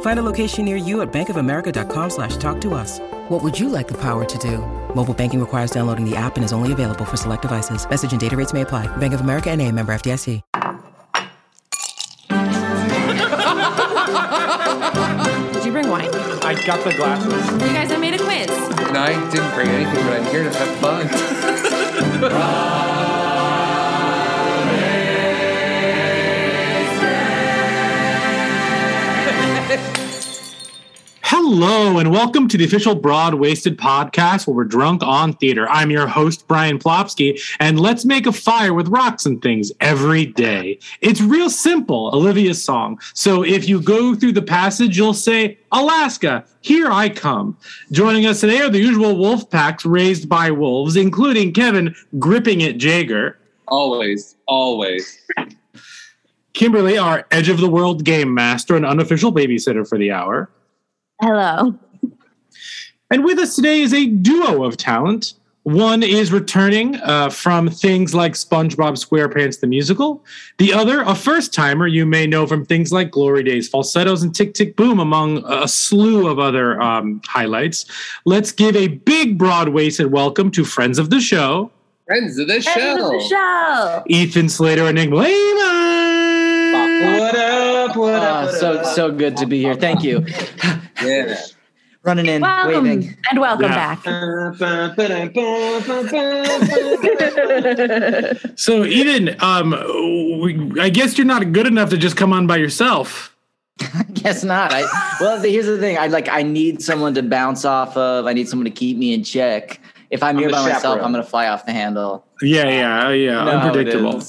Find a location near you at bankofamerica.com slash talk to us. What would you like the power to do? Mobile banking requires downloading the app and is only available for select devices. Message and data rates may apply. Bank of America and a member FDIC. Did you bring wine? I got the glasses. You guys, I made a quiz. No, I didn't bring anything, but I'm here to have fun. Hello, and welcome to the official Broadwaysted podcast where we're drunk on theater. I'm your host, Brian Plopsky, and let's make a fire with rocks and things every day. It's real simple, Olivia's song. So if you go through the passage, you'll say, Alaska, here I come. Joining us today are the usual wolf packs raised by wolves, including Kevin gripping at Jager. Always, always. Kimberly, our edge of the world game master and unofficial babysitter for the hour. Hello. And with us today is a duo of talent. One is returning uh, from things like SpongeBob SquarePants the musical. The other, a first timer you may know from things like Glory Days, Falsettos, and Tick Tick Boom, among a slew of other um, highlights. Let's give a big broad waisted welcome to friends of the show. Friends of the show. Friends of the show. Ethan Slater and Nick Blaemire. What up? What Uh, so so good to be here. Thank you. Yeah. Running in, Welcome waving. and welcome Yeah. back. So, Ethan, um, we- I guess you're not good enough to just come on by yourself. I guess not. I well, here's the thing. I like. I need someone to bounce off of. I need someone to keep me in check. If I'm, I'm here the by myself. I'm gonna fly off the handle. Yeah, yeah, yeah. You know how it unpredictable.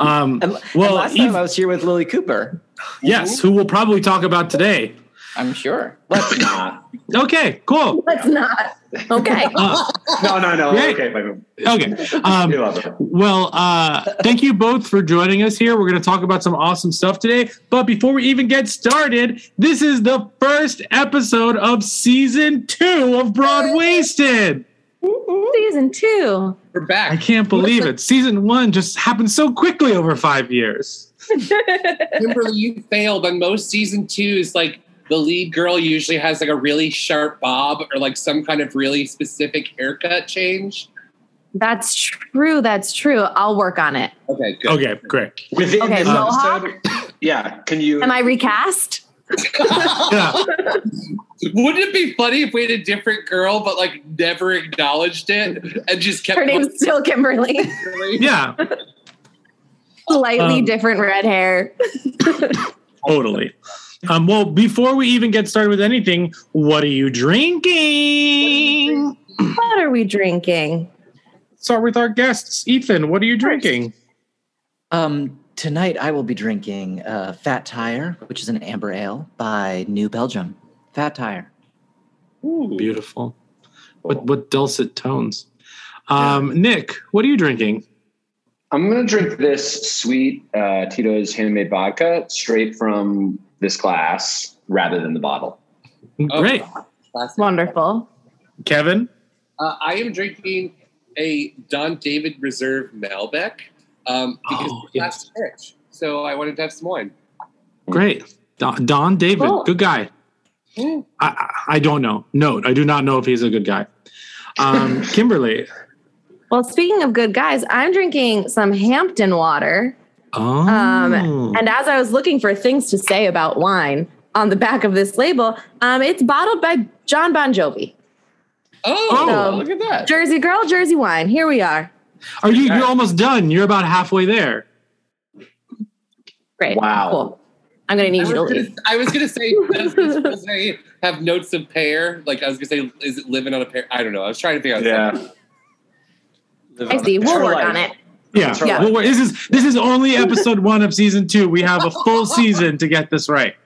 Um, And, and well, last time Eve- I was here with Lilli Cooper. yes, who we'll probably talk about today. I'm sure. Let's not. Okay, cool. Let's not. Okay. Uh, No, no, no. Great. Okay, wait, wait. okay. Um, We love it. well, uh, thank you both for joining us here. We're going to talk about some awesome stuff today. But before we even get started, this is the first episode of season two of Broadwaysted. Season two. We're back. I can't believe it. Season one just happened so quickly over five years. Kimberly, you failed on most season twos. Like the lead girl usually has like a really sharp bob or like some kind of really specific haircut change. That's true. That's true. I'll work on it. Okay, good. Okay, great. Within Okay, this Mohawk? episode, yeah. Can you? Am I recast? Yeah. Wouldn't it be funny if we had a different girl but like never acknowledged it and just kept Her name's still Kimberly. Yeah, Slightly Um, different red hair. totally. Um, well, before we even get started with anything, what are you drinking? What are we drinking? Start with our guests. Ethan, what are you drinking? Um, tonight I will be drinking uh, Fat Tire, which is an amber ale by New Belgium. Fat Tire. Beautiful. What what dulcet tones. Um, Nick, what are you drinking? I'm going to drink this sweet uh, Tito's handmade vodka straight from this class rather than the bottle. Great. Classic. Wonderful. Kevin? Uh, I am drinking a Don David Reserve Malbec um, because Oh, it's yes. rich. So I wanted to have some wine. Great. Don, Don David, Cool. good guy. Mm. I, I I don't know. Note, I do not know if he's a good guy. Um, Kimberly. Well, speaking of good guys, I'm drinking some Hampton water. Oh. Um, and as I was looking for things to say about wine on the back of this label, um, it's bottled by John Bon Jovi. Oh, So, look at that. Jersey girl, Jersey wine. Here we are. Are you? You're almost done. You're about halfway there. Great. Wow. Cool. I'm going to I need you to was, gonna, leave. I was gonna say, does this rosé have notes of pear? Like I was gonna say, is it living on a pear? I don't know. I was trying to figure out. Yeah. I see. We'll work life. on it. Yeah. Yeah. Well, this is this is only episode one of season two. We have a full season to get this right.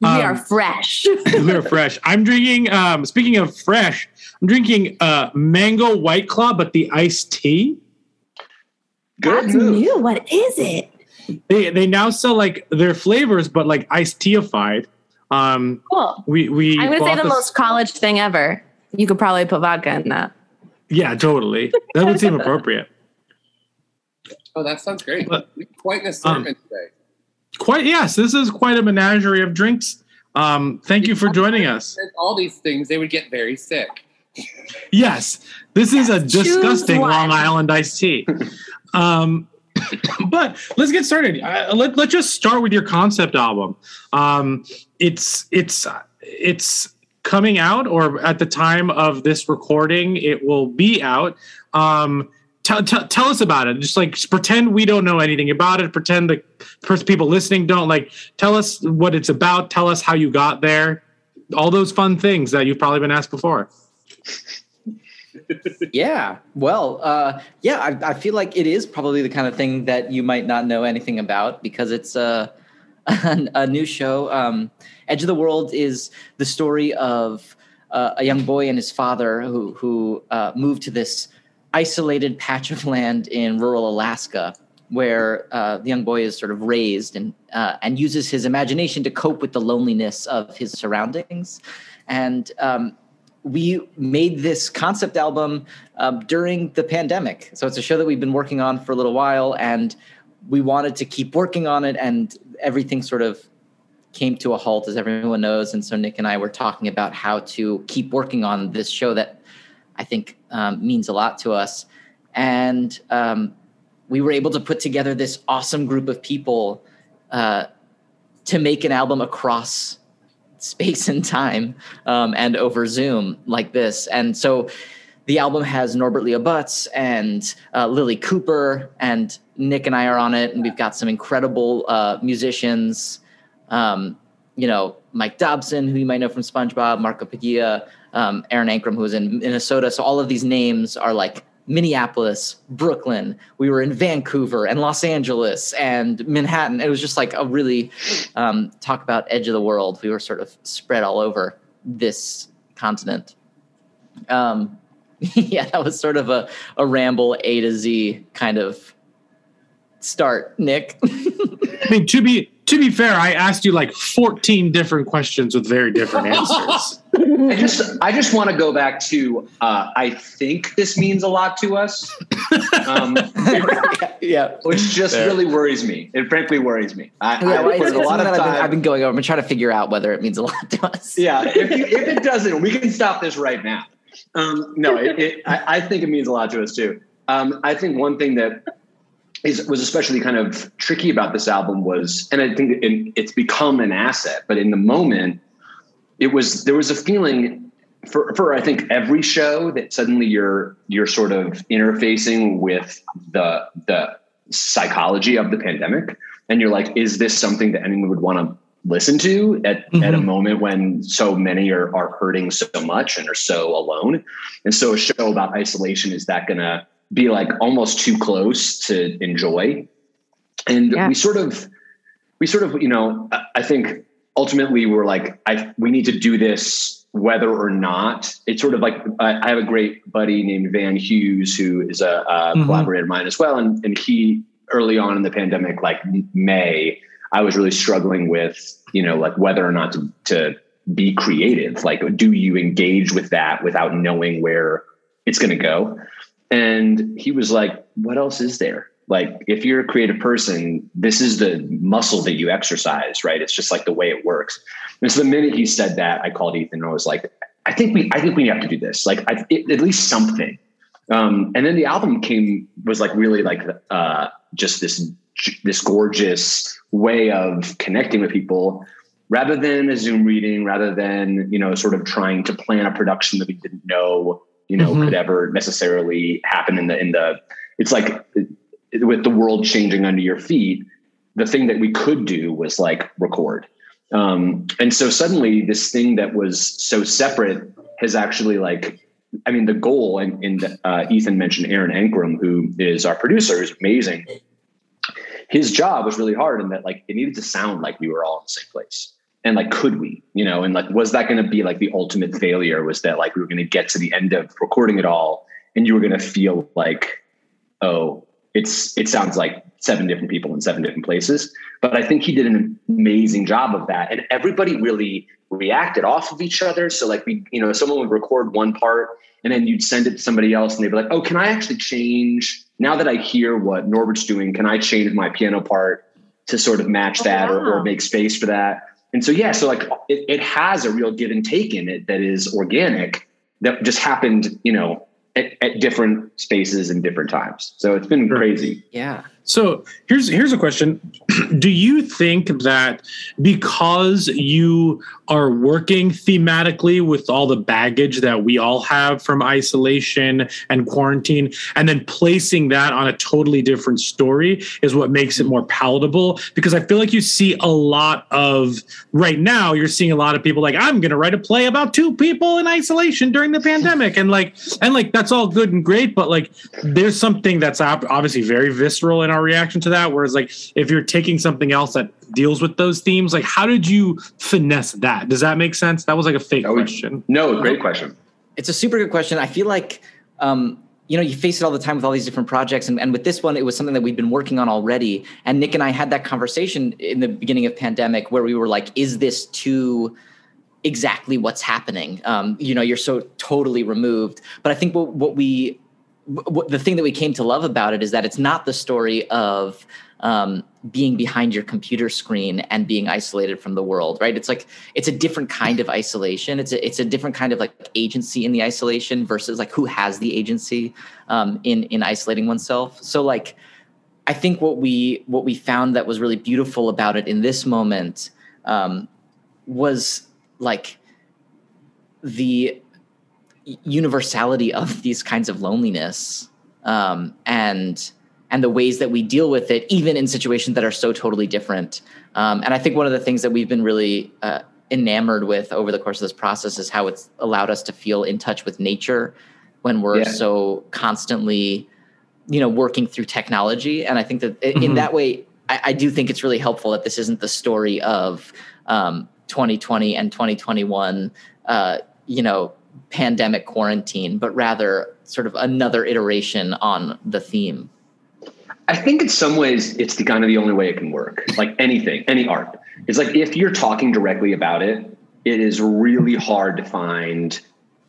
we Um, are fresh. We're fresh. I'm drinking. Um, speaking of fresh, I'm drinking uh, mango white claw, but the iced tea. Good That's move. new. What is it? They they now sell like their flavors, but like iced teaified. Um, Cool. we we. I'm going to say the this- most college thing ever. You could probably put vodka in that. Yeah, totally. That would seem appropriate. Oh, that sounds great. But- Quite an assortment today. Quite yes, this is quite a menagerie of drinks. Um, thank you for joining us. All these things, they would get very sick. Yes, this is a disgusting one. Long Island iced tea. Um, but let's get started. Uh, let, let's just start with your concept album. Um, it's it's it's coming out, or at the time of this recording, it will be out. Um, tell, tell, tell us about it. Just like pretend we don't know anything about it. Pretend the first people listening don't like. Tell us what it's about. Tell us how you got there. All those fun things that you've probably been asked before. yeah. Well, uh, yeah, I, I feel like it is probably the kind of thing that you might not know anything about because it's a, a, a new show. Um, Edge of the World is the story of uh, a young boy and his father who, who uh, moved to this isolated patch of land in rural Alaska where uh, the young boy is sort of raised and uh, and uses his imagination to cope with the loneliness of his surroundings. And um, we made this concept album um, during the pandemic. So it's a show that we've been working on for a little while, and we wanted to keep working on it, and everything sort of came to a halt, as everyone knows. And so Nick and I were talking about how to keep working on this show that I think um, means a lot to us. And um, we were able to put together this awesome group of people uh, to make an album across space and time um, and over Zoom like this. And so the album has Norbert Leo Butz and uh, Lilli Cooper, and Nick and I are on it. And we've got some incredible uh, musicians. Um, you know, Mike Dobson, who you might know from SpongeBob, Marco Paguia, um, Aaron Ankrum, who was in Minnesota. So all of these names are like Minneapolis, Brooklyn. We were in Vancouver and Los Angeles and Manhattan. It was just like a really um, talk about edge of the world. We were sort of spread all over this continent. Um, yeah, that was sort of a, a ramble A to Z kind of start, Nick. I mean, to be to be fair, I asked you like 14 different questions with very different answers. I just I just want to go back to uh, I think this means a lot to us, um, yeah, which just Fair. really worries me. It frankly worries me. I, Yeah, I well, put it's, a it's lot something of that I've been, time. I've been going over. I've been trying to figure out whether it means a lot to us. yeah, if, you, if it doesn't, we can stop this right now. Um, no, it, it, I, I think it means a lot to us too. Um, I think one thing that is was especially kind of tricky about this album was, and I think it, it's become an asset, but in the moment, it was there was a feeling for for I think every show that suddenly you're you're sort of interfacing with the the psychology of the pandemic, and you're like, is this something that anyone would want to listen to at, mm-hmm. at a moment when so many are, are hurting so much and are so alone. And so a show about isolation, is that going to be like almost too close to enjoy? And Yeah. we sort of, we sort of, you know, I, think ultimately we're like, I, we need to do this whether or not it's sort of like, I, I have a great buddy named Van Hughes, who is a, a Mhm. collaborator of mine as well. And, and he early on in the pandemic, like May, I was really struggling with, you know, like whether or not to, to be creative? Like, do you engage with that without knowing where it's going to go? And he was like, what else is there? Like, if you're a creative person, this is the muscle that you exercise, right? It's just like the way it works. And so the minute he said that, I called Ethan and I was like, I think we, I think we have to do this. Like, I, it, at least something. Um, and then the album came was like really like uh, just this this gorgeous way of connecting with people rather than a zoom reading rather than you know sort of trying to plan a production that we didn't know you know mm-hmm. could ever necessarily happen in the in the it's like with the world changing under your feet the thing that we could do was like record. Um, and so suddenly this thing that was so separate has actually like i mean the goal and, and uh, ethan mentioned aaron ankrum who is our producer is amazing. His job was really hard in that like it needed to sound like we were all in the same place and like could we you know and like was that going to be like the ultimate failure was that like we were going to get to the end of recording it all and you were going to feel like oh it's it sounds like seven different people in seven different places. But i think he did an amazing job of that. And everybody really reacted off of each other. So like we you know someone would record one part and then you'd send it to somebody else and they'd be like oh can i actually change? Now that i hear what norbert's doing can i change my piano part to sort of match oh, that oh, wow. or, or make space for that and so yeah so like it, it has a real give and take in it that is organic that just happened you know at, at different spaces and different times. So it's been crazy. Yeah so here's here's a question. Do you think that because you are working thematically with all the baggage that we all have from isolation and quarantine, and then placing that on a totally different story is what makes it more palatable? Because I feel like you see a lot of right now, you're seeing a lot of people like, I'm gonna write a play about two people in isolation during the pandemic. And like, and like that's all good and great, but like there's something that's obviously very visceral in our reaction to that. Whereas, like, if you're taking something else that deals with those themes, like, how did you finesse that? Does that make sense? That was like a fake question. No, great question. It's a super good question. I feel like, um, you know, you face it all the time with all these different projects. And, and with this one, it was something that we'd been working on already. And Nick and I had that conversation in the beginning of pandemic where we were like, is this too exactly what's happening? Um, you know, you're so totally removed. But I think what, what we the thing that we came to love about it is that it's not the story of um, being behind your computer screen and being isolated from the world, right? It's like it's a different kind of isolation. It's a it's a different kind of like agency in the isolation versus like who has the agency um, in in isolating oneself. So like, I think what we what we found that was really beautiful about it in this moment um, was like the universality of these kinds of loneliness um, and and the ways that we deal with it, even in situations that are so totally different. Um, and I think one of the things that we've been really uh, enamored with over the course of this process is how it's allowed us to feel in touch with nature when we're yeah. so constantly, you know, working through technology. And I think that mm-hmm. in that way, I, I, do think it's really helpful that this isn't the story of um, 2020 and 2021. Uh, you know, pandemic quarantine, but rather sort of another iteration on the theme? I think in some ways it's the kind of the only way it can work. Like anything, any art. It's like if you're talking directly about it, it is really hard to find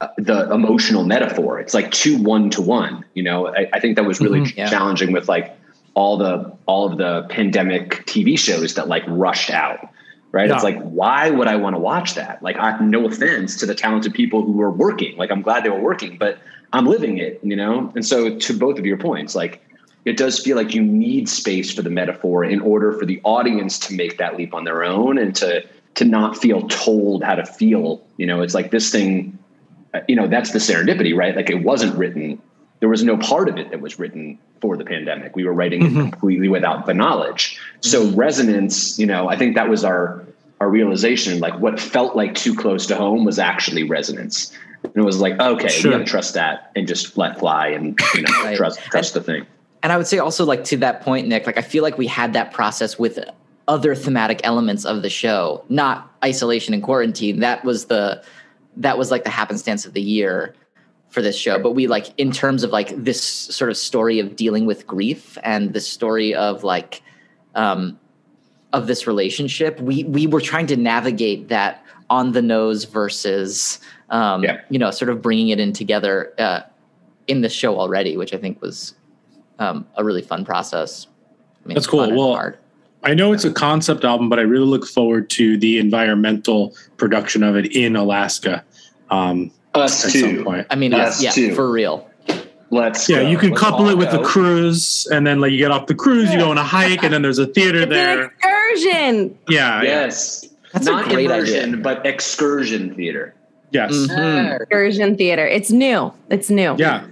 uh, the emotional metaphor. It's like two one to one. You know, I, I think that was really mm-hmm, yeah. challenging with like all the all of the pandemic TV shows that like rushed out right? Yeah. It's like, why would I want to watch that? Like, I, no offense to the talented people who are working. Like, I'm glad they were working, but I'm living it, you know? And so, to both of your points, like, it does feel like you need space for the metaphor in order for the audience to make that leap on their own and to to not feel told how to feel. You know, it's like this thing, uh, you know, that's the serendipity, right? Like, it wasn't written there was no part of it that was written for the pandemic. We were writing mm-hmm. it completely without the knowledge. So mm-hmm. resonance, you know, I think that was our our realization. Like what felt like too close to home was actually resonance. And it was like, okay, sure. we gotta trust that and just let fly and you know right. trust trust the thing. And I would say also like to that point, Nick, like I feel like we had that process with other thematic elements of the show, not isolation and quarantine. That was the that was like the happenstance of the year for this show but we like in terms of like this sort of story of dealing with grief and the story of like um of this relationship we we were trying to navigate that on the nose versus um, you know sort of bringing it in together uh, in the show already, which I think was um, a really fun process. I mean, That's cool. Well, hard. I know it's a concept album, but I really look forward to the environmental production of it in Alaska. Um, Us at too. some point. I mean, Us yeah, too. for real. Let's Yeah, go. you can Let's couple it with go. a cruise, and then like you get off the cruise, you go on a hike, and then there's a theater It's an there. excursion. Yeah, yeah. Yes. That's a Not great immersion, idea. but excursion theater. Yes. Mhm. Excursion theater. It's new. It's new. Yeah.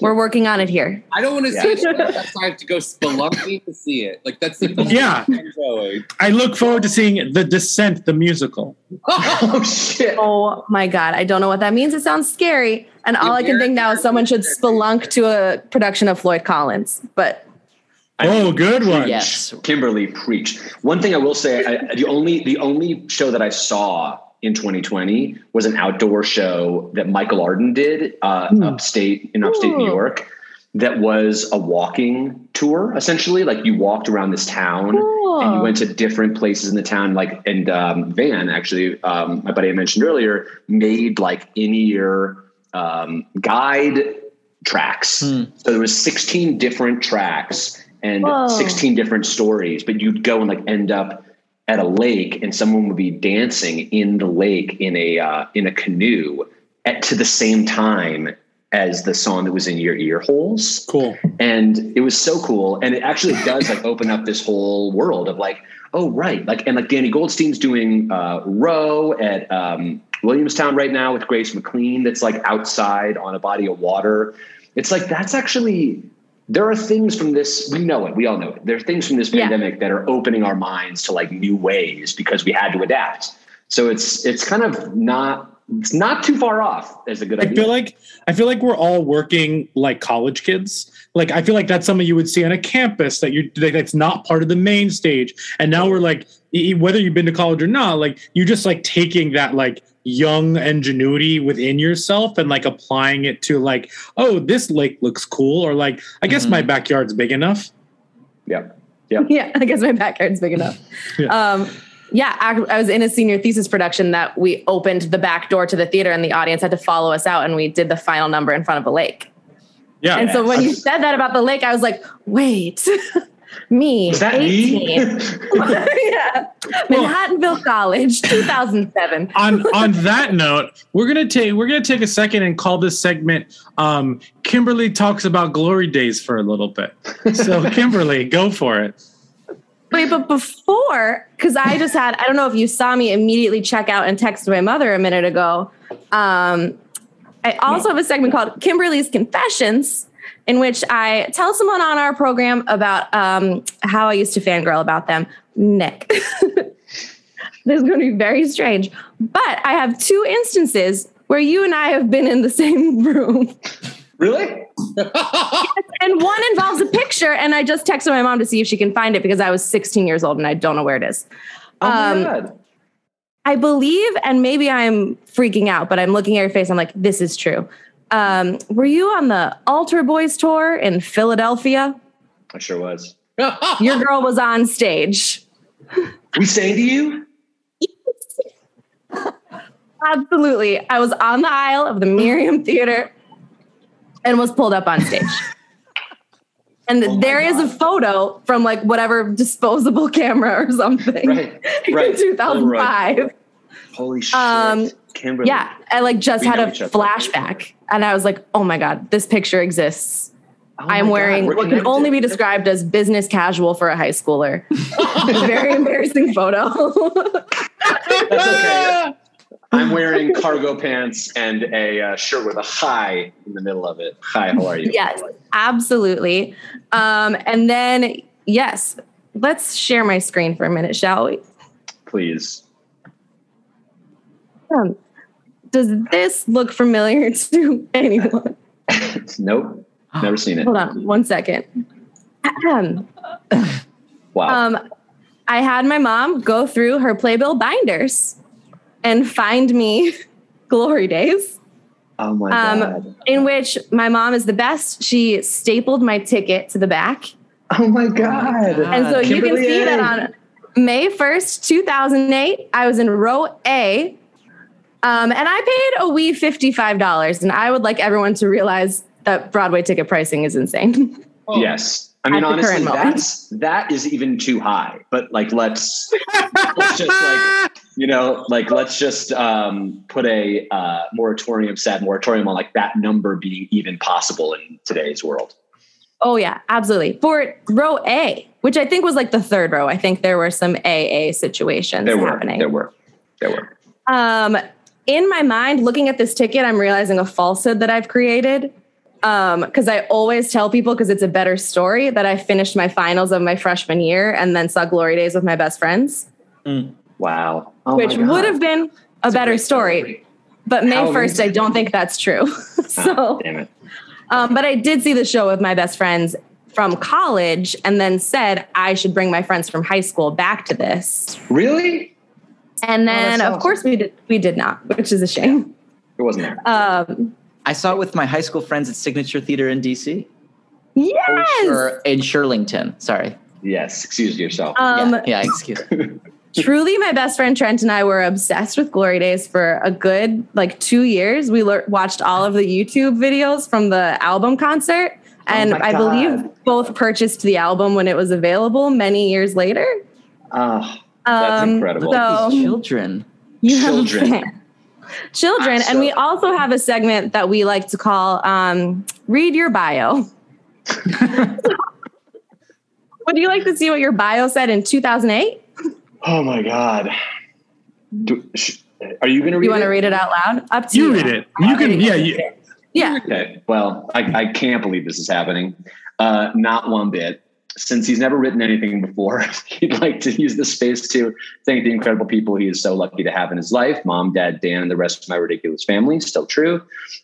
We're working on it here. I don't want to Yeah. see it. I have to go spelunking to see it. Like that's the Yeah. I'm going. I look forward to seeing The Descent, the musical. Oh shit. Oh my god, I don't know what that means. It sounds scary, and all I can think now is someone should spelunk to a production of Floyd Collins. But Oh, good one. Yes. Kimberly preached. One thing I will say, I, the only the only show that I saw in 2020 was an outdoor show that Michael Arden did uh, upstate in upstate New York. That was a walking tour, essentially. Like you walked around this town and you went to different places in the town. Like and um, Van actually, um, my buddy I mentioned earlier, made like in ear um, guide tracks. Hmm. So there was 16 different tracks and Whoa. 16 different stories, but you'd go and like end up at a lake and someone would be dancing in the lake in a uh, in a canoe at to the same time as the song that was in your ear holes. Cool. and it was so cool. And it actually does like open up this whole world of like oh right. Like and like danny goldstein's doing uh row at um williamstown right now with grace mclean that's like outside on a body of water. It's like that's actually there are things from this we know it we all know it there are things from this Yeah. pandemic that are opening our minds to like new ways because we had to adapt so it's it's kind of not it's not too far off as a good I idea feel like I feel like we're all working like college kids. Like I feel like that's something you would see on a campus that you that's not part of the main stage. And now we're like, e- whether you've been to college or not, like you're just like taking that like young ingenuity within yourself and like applying it to like, oh, this lake looks cool, or like I guess my backyard's big enough. Yeah, yeah yeah, I guess my backyard's big enough. Yeah. Um, yeah, I, I was in a senior thesis production that we opened the back door to the theater, and the audience had to follow us out, and we did the final number in front of a lake. Yeah. And so when you said that about the lake, I was like, wait, me, is that me 18. yeah, Manhattanville College, 2007. on on that note, we're gonna take we're gonna take a second and call this segment um, Kimberly talks about glory days for a little bit. So Kimberly, go for it. Wait, but before, because I just had, I don't know if you saw me immediately check out and text my mother a minute ago. Um, I also have a segment called Kimberly's Confessions, in which I tell someone on our program about um, how I used to fangirl about them. Nick. this is going to be very strange. But I have two instances where you and I have been in the same room. really And one involves a picture, and I just texted my mom to see if she can find it because I was 16 years old and I don't know where it is. oh my Um, god I believe, and maybe I'm freaking out, but I'm looking at your face. I'm like, this is true. Um, were you on the Altar Boys tour in Philadelphia? i sure was Your girl was on stage. we sang to you Absolutely. I was on the aisle of the Merriam Theater and was pulled up on stage. And Oh there is a photo from like whatever disposable camera or something Right, in right. 2005. holy shit Um, kimberly Yeah, I like just We had a flashback, and I was like, "Oh my god, this picture exists." Oh I'm wearing we're what can only be described as business casual for a high schooler. Very embarrassing photo. That's okay. I'm wearing cargo pants and a uh, shirt with a hi in the middle of it. Hi, how are you? yes, absolutely. Um, and then yes, let's share my screen for a minute, shall we? Please. Um, does this look familiar to anyone? nope. Never seen it. Hold on one second. Wow. Um, I had my mom go through her Playbill binders and find me Glory Days, oh my um, god. in which my mom is the best. She stapled my ticket to the back. Oh my god. and so you can see A. that on May 1st, 2008, I was in row A Um, and I paid a wee $55. And I would like everyone to realize that Broadway ticket pricing is insane. Yes. I mean, honestly, that's that is even too high. But like, let's let's just like you know, like let's just um, put a uh, moratorium, sad moratorium on like that number being even possible in today's world. Oh yeah, absolutely. For row A, which I think was like the third row, I think there were some AA situations There were, happening. there were, there were. Um, in my mind, looking at this ticket, I'm realizing a falsehood that I've created. Um, because I always tell people because it's a better story that I finished my finals of my freshman year and then saw Glory Days with my best friends, Wow. Oh which would have been a better story. But May How 1st, I don't think that's true. so, Ah, damn it. um, but I did see the show with my best friends from college and then said I should bring my friends from high school back to this. Really? And then, that's of course, we did, we did not, which is a shame. It wasn't there. Um, I saw it with my high school friends at Signature Theater in DC. yes. Or in Shirlington. Sorry. Yes. Excuse yourself. Um, yeah, yeah, excuse truly my best friend trent and i were obsessed with glory days for a good like two years we lear- watched all of the youtube videos from the album concert and my i believe both purchased the album when it was available many years later Oh, that's Um, incredible. so- These children. you have a Children. fan. and we also have a segment that we like to call um, read your bio would you like to see what your bio said in 2008 oh my God. Do, sh- are you going to read you want it? to read it out loud up to you You read it. You can, yeah. You, yeah Okay. Well, I, I can't believe this is happening. Uh, not one bit. Since he's never written anything before, he'd like to use this space to thank the incredible people he is so lucky to have in his life mom, dad, Dan, and the rest of my ridiculous family. Still true.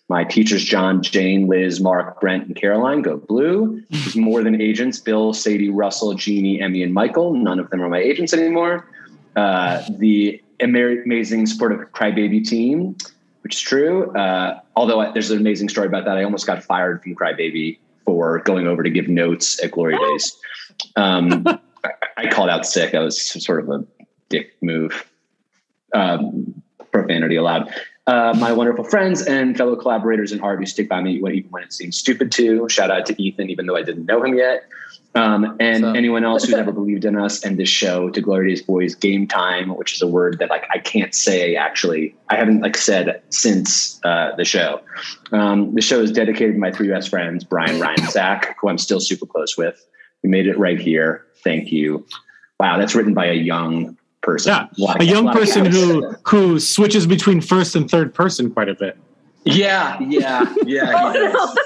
My teachers, John, Jane, Liz, Mark, Brent, and Caroline, go blue. He's more than agents Bill, Sadie, Russell, Jeannie, Emmy, and Michael. None of them are my agents anymore. Uh, the ama- amazing sportive crybaby team, which is true. Uh, although there's an amazing story about that. I almost got fired from Crybaby for going over to give notes at Glory Days. Um, I, I called out sick. I was sort of a dick move. Um, profanity allowed. Uh, my wonderful friends and fellow collaborators in art who stick by me even when it seems stupid to. Shout out to Ethan, even though I didn't know him yet. Um, and So- anyone else who's ever believed in us and this show to Glory Days Boys Game Time, which is a word that like I can't say actually. I haven't like said since uh, the show. Um, the show is dedicated to my three best friends, Brian, Ryan, and Zach, who I'm still super close with. We made it right here. Thank you. Wow, that's written by a young person. yeah. lot of- A young person who who switches between first and third person quite a bit. Yeah, yeah, yeah. Oh, he does.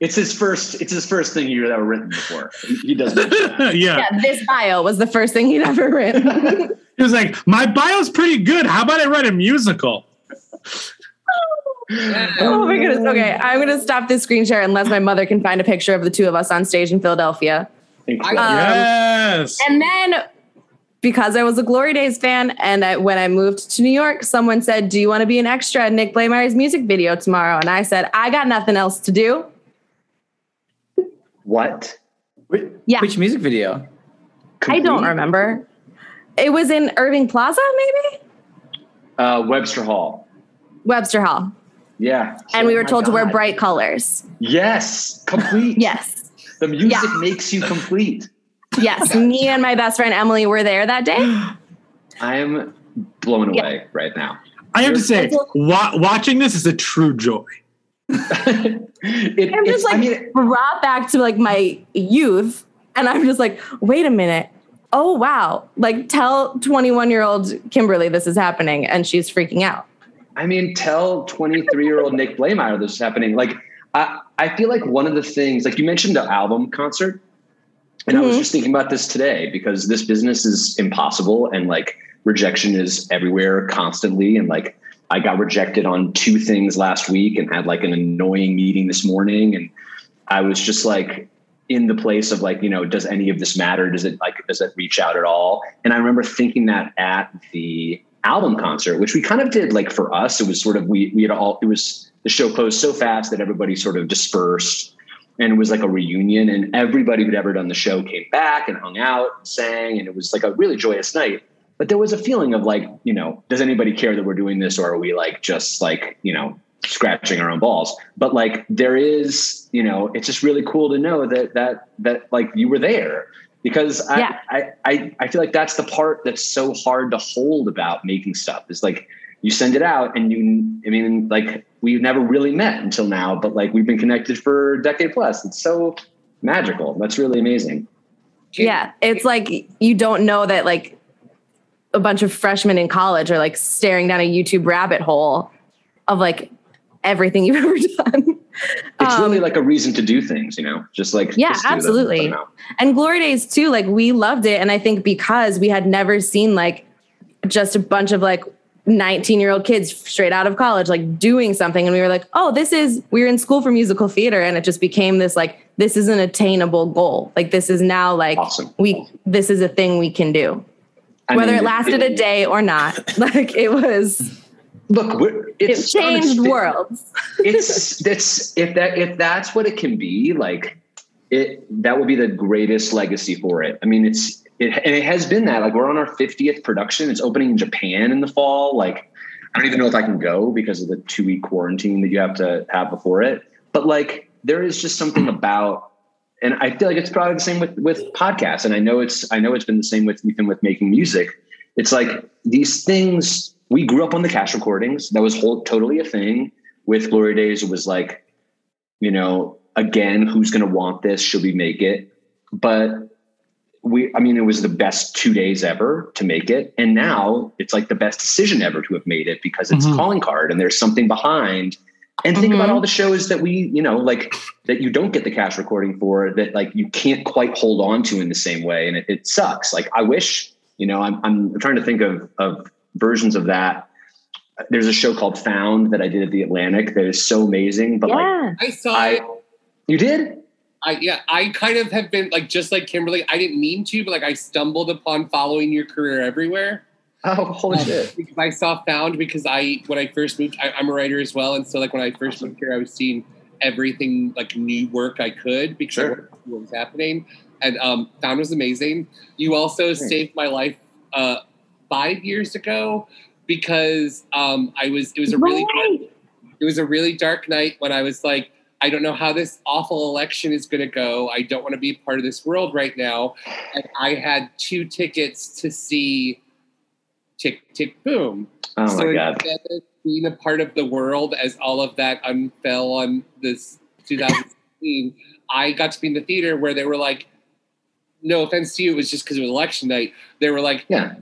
It's his first. It's his first thing he's ever written before. He, he does. yeah. yeah this bio was the first thing he'd ever written He was like, my bio's pretty good. How about I write a musical? Oh my goodness. Okay, I'm going to stop this screen share unless my mother can find a picture of the two of us on stage in Philadelphia. Um, yes. And then because I was a Glory Days fan, and I, when I moved to New York, someone said, "Do you want to be an extra in Nick Blaemire's music video tomorrow?" And I said, "I got nothing else to do." What? Yeah, Which music video? I don't Complete? remember. It was in Irving Plaza, maybe Uh, Webster Hall. Webster Hall, Yeah. and we Oh were my told to wear bright colors. Yes, complete. Yes, The music Yeah. makes you complete. yes. Me and my best friend Emily were there that day. I am blown Yeah. away right now. I have to say, wa- watching this is a true joy. It, I'm just like I mean, brought back to like my youth, and I'm just like, wait a minute. Oh wow! Like tell 21 year old Kimberly this is happening, and she's freaking out. I mean, tell 23 year old Nick Blaemire this is happening. Like, I, I feel like one of the things, like you mentioned the album concert, and I was Mhm. just thinking about this today because this business is impossible and like rejection is everywhere constantly. And like, I got rejected on two things last week and had like an annoying meeting this morning. And I was just like, in the place of like, you know, does any of this matter? Does it like, does it reach out at all? And I remember thinking that at the album concert, which we kind of did like for us, it was sort of, we, we had all, it was, the show closed so fast that everybody sort of dispersed and it was like a reunion and everybody who'd ever done the show came back and hung out and sang. And it was like a really joyous night. But there was a feeling of like, you know, does anybody care that we're doing this or are we like just like, you know, scratching our own balls? But like there is, you know, it's just really cool to know that that that like you were there. Because I, Yeah. I, I I feel like that's the part that's so hard to hold about making stuff. Is like you send it out and you I mean like we've never really met until now, but like we've been connected for a decade plus. It's so magical. That's really amazing. Yeah, it's like you don't know that like a bunch of freshmen in college are like staring down a YouTube rabbit hole of like everything you've ever done. It's really like a reason to do things, you know, just like Um, Yeah, just do them, put absolutely. And Glory Days too, like we loved it. And I think because we had never seen like just a bunch of like 19 year old kids straight out of college, like doing something. And we were like, oh, this is, we were in school for musical theater. And it just became this like, this is an attainable goal. Like this is now like, awesome. we, this is a thing we can do. I Whether mean, it lasted it- a day or not, like it was, Look, we're, it it's changed honest- worlds. it's that's if that if that's what it can be, like it that would be the greatest legacy for it. I mean, it's it and it has been that. Like we're on our 50th production. It's opening in Japan in the fall. Like I don't even know if I can go because of the two week quarantine that you have to have before it. But like there is just something about and I feel like it's probably the same with with podcasts. And I know it's I know it's been the same with even with making music. It's like these things we grew up on the cast recordings. That was whole totally a thing. With Glory Days, it was like, you know, again, who's gonna want this? Should we make it? But we I mean, it was the best two days ever to make it. And now it's like the best decision ever to have made it because it's Mhm. a calling card and there's something behind. And think about mm-hmm. all the shows that we, you know, like that you don't get the cast recording for that like you can't quite hold on to in the same way. And it, it sucks. Like I wish, you know, I'm I'm trying to think of of versions of that. There's a show called Found that I did at the Atlantic that is so amazing. But like I saw I- it. you did? I yeah, I kind of have been like just like Kimberly. I didn't mean to, but like I stumbled upon following your career everywhere. Oh, holy Um, shit! Because I saw Found because I when I first moved, I, I'm a writer as well, and so like when I first moved here, I was seeing everything like new work I could because I to what was happening. And um, Found was amazing. You also saved my life uh, five years ago because um, I was it was a really it was a really dark night when I was like, I don't know how this awful election is going to go. I don't want to be part of this world right now. And I had two tickets to see Tick Tick Boom. Oh so my god! being a part of the world as all of that unfell on this 2016, I got to be in the theater where they were like, no offense to you, it was just because it was election night. They were like, yeah,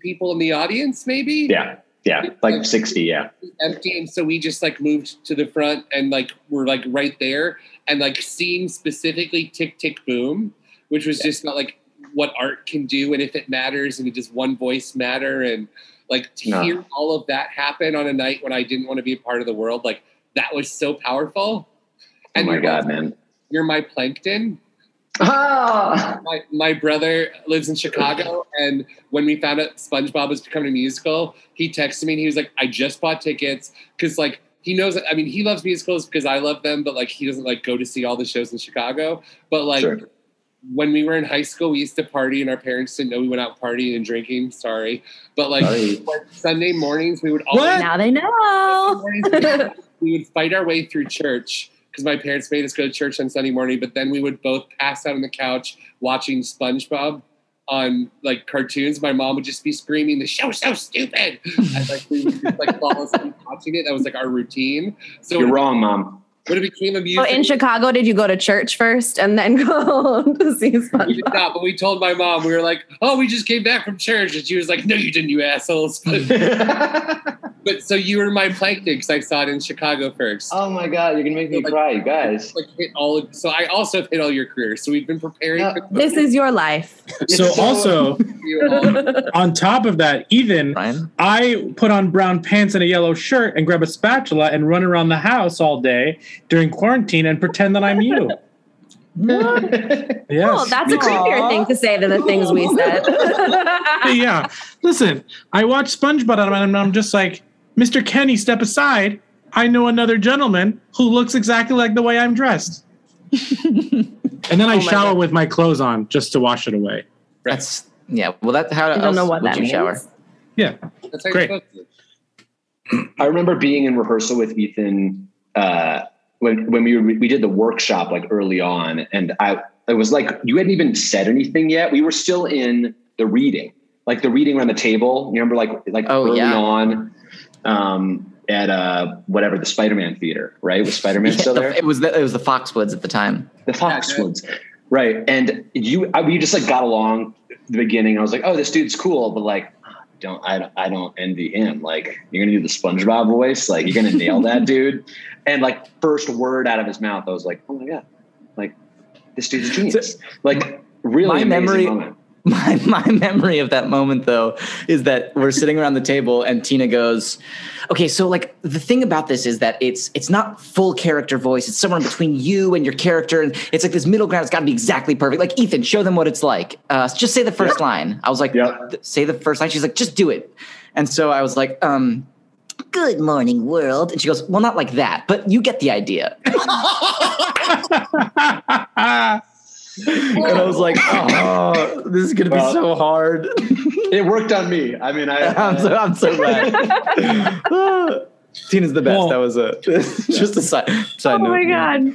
people in the audience, maybe Yeah, yeah, like sixty. Yeah, empty and so we just like moved to the front and like we're like right there and like seeing specifically tick tick boom which was just not like what art can do and if it matters and it does one voice matter and like to No. hear all of that happen on a night when i didn't want to be a part of the world like that was so powerful Oh my you're god, man! you're my plankton Ah! my, my brother lives in Chicago, and when we found out SpongeBob was becoming a musical, he texted me and he was like, "I just bought tickets because like he knows. I mean, he loves musicals because I love them, but like he doesn't like go to see all the shows in Chicago. But like Sure. When we were in high school, we used to party, and our parents didn't know we went out partying and drinking. Sorry, but like Sorry. Sunday mornings, we would always Now they know. we would fight our way through church because my parents made us go to church on Sunday morning, but then we would both pass out on the couch watching SpongeBob on like cartoons. My mom would just be screaming, "The show's so stupid!" and like we would just like fall asleep watching it. That was like our routine. So You're wrong, mom. When it became a So music, in Chicago, did you go to church first and then go to see we did not, but we told my mom. We were like, "Oh, we just came back from church," and she was like, "No, you didn't, you assholes." but so you were my plankton because I saw it in Chicago first. oh my god! You're gonna make me cry, you guys. like hit all of, so I also have hit all your careers. So we've been preparing Yeah. for This is your life. So so- also on top of that, even Ryan? I put on brown pants and a yellow shirt and grab a spatula and run around the house all day during quarantine and pretend that I'm you. Yes. Oh, that's a creepier thing to say than the things we said. yeah. Listen, I watch SpongeBob and I'm just like, Mr. Kenny, step aside. I know another gentleman who looks exactly like the way I'm dressed. and then I Oh shower God. with my clothes on just to wash it away. That's Yeah. Well, that's how I don't else know what would that you means. shower? Yeah. That's how Great. you're. I remember being in rehearsal with Ethan uh, when when we were, we did the workshop like early on, and I it was like you hadn't even said anything yet. We were still in the reading, like the reading around the table. You remember, like like Oh, early yeah. on um, at uh, whatever the Spider-Man theater, right? Was Spider-Man Yeah, still the- there? It was the, it was the Foxwoods at the time. The Foxwoods, right? And you, I, we just like got along the beginning. I was like, oh, this dude's cool, but like, don't I? don't- I don't envy him. Like, you're gonna do the SpongeBob voice. Like, you're gonna nail that dude. And like, first word out of his mouth, I was like, oh my god, like this dude's a genius. like, really my amazing memory moment. My my memory of that moment though is that we're sitting around the table and Tina goes, "Okay, so like the thing about this is that it's it's not full character voice. It's somewhere between you and your character, and it's like this middle ground. It's got to be exactly perfect. Like Ethan, show them what it's like. Uh, just say the first line." I was like, "Th- "Say the first line." She's like, "Just do it." And so I was like, um. Good morning, world. And she goes, Well, not like that, but you get the idea. and I was like, Oh, this is going to Well, be so hard. it worked on me. I mean, I, I'm so, I'm so glad. Tina's the best. that was a just a side, side oh note. My god.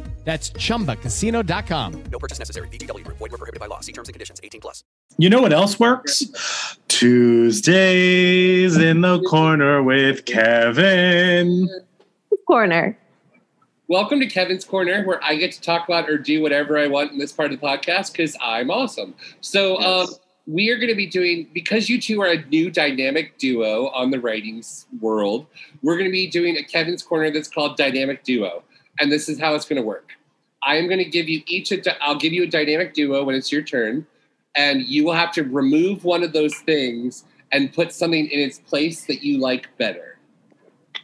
That's chumbacasino.com. No purchase necessary. VGW Group. Void were prohibited by law. See terms and conditions. 18 plus. You know what else works? Tuesdays in the corner with Kevin. Corner. Welcome to Kevin's Corner, where I get to talk about or do whatever I want in this part of the podcast because I'm awesome. So, um, we are going to be doing because you two are a new dynamic duo on the writings world. We're going to be doing a Kevin's Corner that's called Dynamic Duo, and this is how it's going to work. I am going to give you each. A, di- I'll give you a dynamic duo when it's your turn, and you will have to remove one of those things and put something in its place that you like better.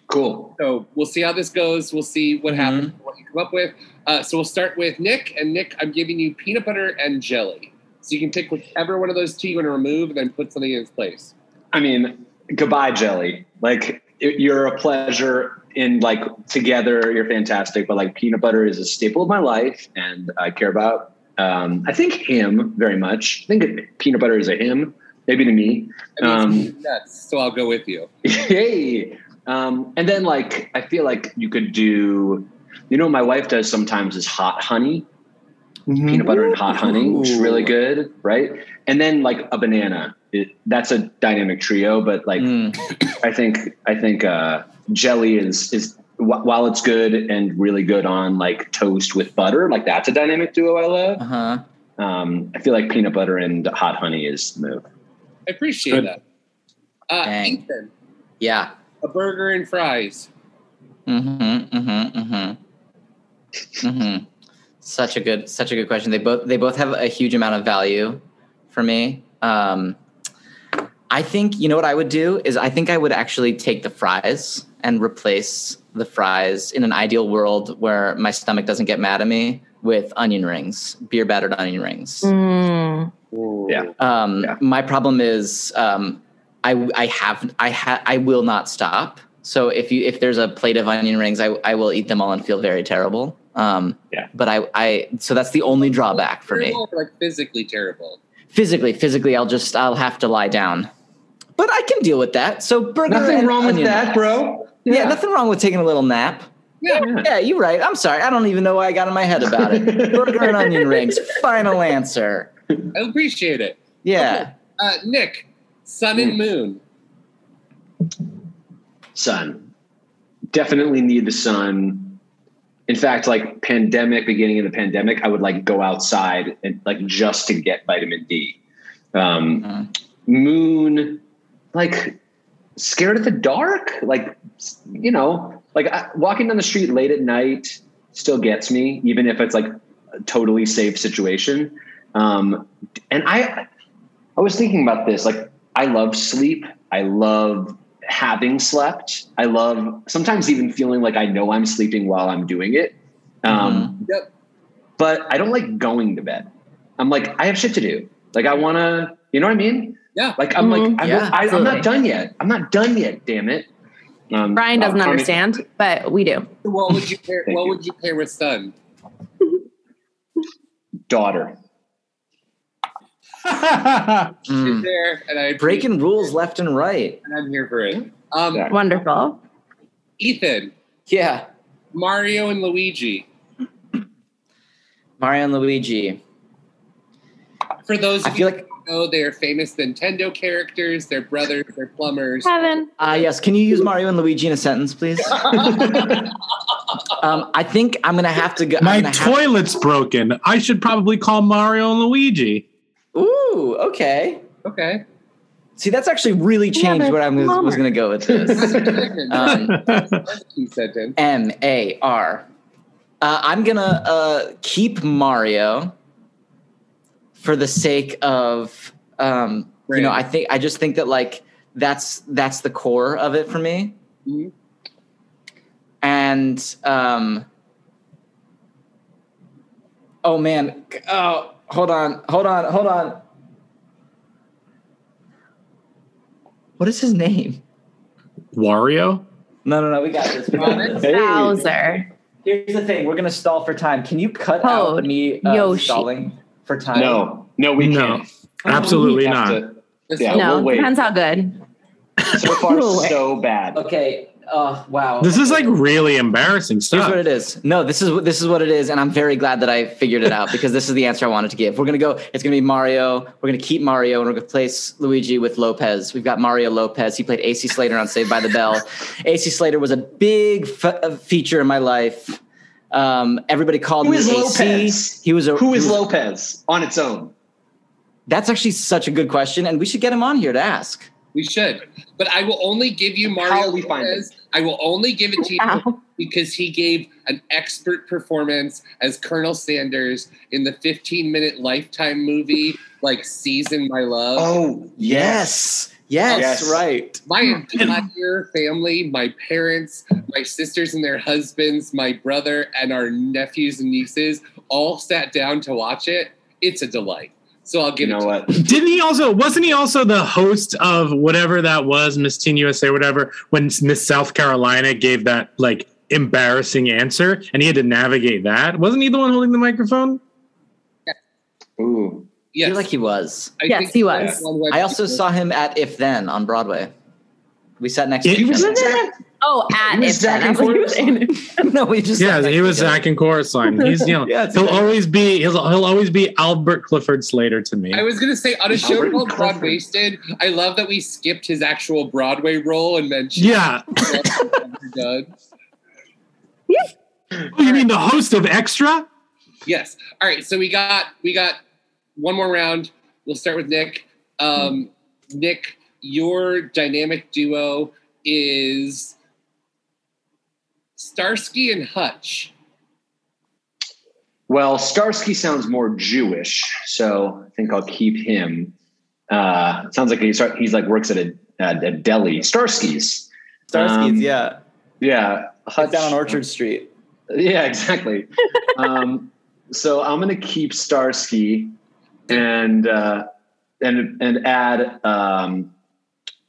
Cool. So we'll see how this goes. We'll see what happens, what you come up with. Uh, so we'll start with Nick. And Nick, I'm giving you peanut butter and jelly. So you can pick whichever one of those two you want to remove and then put something in its place. I mean, goodbye, Jelly. Like it- you're a pleasure in like together. You're fantastic, but like peanut butter is a staple of my life, and I care about. Um, I think him very much. I think peanut butter is a him, maybe to me. That means Um, nuts, so I'll go with you. hey, um, and then like I feel like you could do. You know, what my wife does sometimes is hot honey, peanut butter and hot honey, which is really good, right? And then like a banana. It, that's a dynamic trio, but like I think I think uh, jelly is is while it's good and really good on like toast with butter, like that's a dynamic duo I love. Uh-huh. Um, I feel like peanut butter and hot honey is the move. I appreciate Good. that. Uh, Ethan, Yeah. a burger and fries. Mm-hmm. Mm-hmm. Mm-hmm. Mm-hmm. Such a good, such a good question. They both, they both have a huge amount of value for me. Um, I think you know what I would do is I think I would actually take the fries and replace the fries in an ideal world where my stomach doesn't get mad at me with onion rings, beer battered onion rings. Yeah. Um, My problem is um, I I have I ha- I will not stop. So if you if there's a plate of onion rings, I I will eat them all and feel very terrible. Um, yeah. But I I so that's the only drawback for me. Like physically terrible. Physically, physically, I'll just I'll have to lie down. But I can deal with that. So burger. Nothing and wrong with that, rings. bro. Yeah. nothing wrong with taking a little nap. Yeah, yeah, you're right. I'm sorry. I don't even know why I got in my head about it. burger and onion rings. Final answer. I appreciate it. Yeah. Uh, Nick, sun and moon. sun. Definitely need the sun. In fact, like pandemic, beginning of the pandemic, I would like go outside and like just to get vitamin D. Um, Moon, like scared of the dark, like you know, like I, walking down the street late at night still gets me, even if it's like a totally safe situation. Um, and I, I was thinking about this. Like, I love sleep. I love having slept. I love sometimes even feeling like I know I'm sleeping while I'm doing it. Um, Yep. But I don't like going to bed. I'm like, I have shit to do. Like, I want to, you know what I mean? Yeah. Like, I'm like, Mhm. I, Yeah, I, I'm not done yet. I'm not done yet. Damn it. Um, Brian doesn't I mean- understand, but we do. What would you pair? What you. would you pair with son? daughter. She's There, and I Breaking rules left and right. and I'm here for it. Um, Wonderful. Ethan, Yeah. Mario, and Luigi. Mario and Luigi. For those I feel you like who know, they're famous Nintendo characters. They're brothers. They're plumbers. Kevin. Uh, yes. Can you use Mario and Luigi in a sentence, please? um, I think I'm gonna have to go. My gonna toilet's broken. I should probably call Mario and Luigi. Ooh. Okay. Okay. See, that's actually really changed but where I was, was going to go with this. um, Key sentence. M A R. Uh, I'm gonna uh, keep Mario for the sake of, um, you know, I think I just think that like that's that's the core of it for me. Mhm. And um, oh man, oh hold on, hold on, hold on. What is his name? Wario? No, no, no. We got this. We got. Bowser. Here's the thing. We're gonna stall for time. Can you cut out me uh, Yoshi. stalling for time? No, no, we No, can't. absolutely We not. to- yeah, no, we'll wait. depends how good. So far, so bad. Okay. Oh wow. This is like really embarrassing Here's stuff. what it is. No, this is what this is what it is, and I'm very glad that I figured it out because this is the answer I wanted to give. We're gonna go. It's gonna be Mario. We're gonna keep Mario, and we're gonna place Luigi with Lopez. We've got Mario Lopez. He played AC Slater on Saved by the Bell. AC Slater was a big f- uh, feature in my life. Um, everybody called Who me is AC. Lopez? He was a Who is he was- Lopez on its own? That's actually such a good question, and we should get him on here to ask. We should, but I will only give you Mario. How will we find Lopez. I will only give it to you Wow. because he gave an expert performance as Colonel Sanders in the 15 minute Lifetime movie, like Season My Love. Oh, Yes. Yes, Yes. right. My hmm. entire family, my parents, my sisters and their husbands, my brother, and our nephews and nieces all sat down to watch it. It's a delight. So I'll give You know to what? Didn't he also wasn't he also the host of whatever that was, Miss Teen USA, whatever, when Miss South Carolina gave that like embarrassing answer and he had to navigate that? Wasn't he the one holding the microphone? Ooh. I feel like he was. I Yes, he was. I also saw him at If Then on Broadway. We sat next to He each was- other. Oh, at He was if then. Zach I was like, you were saying- no, we just Yeah, he was to. Zach and chorus line. He's you know Yeah, he'll okay. always be he'll, he'll always be Albert Clifford Slater to me. I was gonna say on a show Albert called Clifford. Broadwaysted, I love that we skipped his actual Broadway role and mentioned Yeah. done. Oh, you mean the host of Extra? Yes. All right. So we got we got one more round. We'll start with Nick. Um, Nick, your dynamic duo is Starsky and Hutch. Well, Starsky sounds more Jewish, so I think I'll keep him. Uh, sounds like he's he's like works at a, at a deli. Starsky's. Starsky's, Um, yeah. Yeah. Hut down on Orchard Street. Yeah, exactly. um, so I'm gonna keep Starsky and uh, and and add um,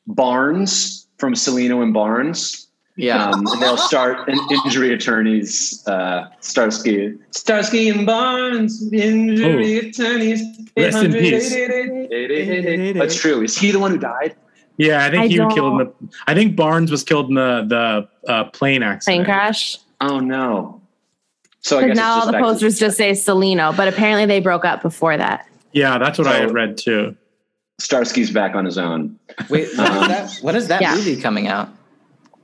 Barnes from Cellino and Barnes. Yeah. Um, and they'll start an injury attorneys. Uh, Starsky, Starsky and Barnes, injury attorneys. Rest in peace. That's true. Is he the one who died? Yeah, I think I he was killed in the. I think Barnes was killed in the the uh, plane accident. Plane crash. Oh no. So I guess now all the posters just say Cellino, but apparently they broke up before that. Yeah, that's what I So- had read too. Starsky's back on his own. Wait, when is Um, that, when is that Yeah. movie coming out?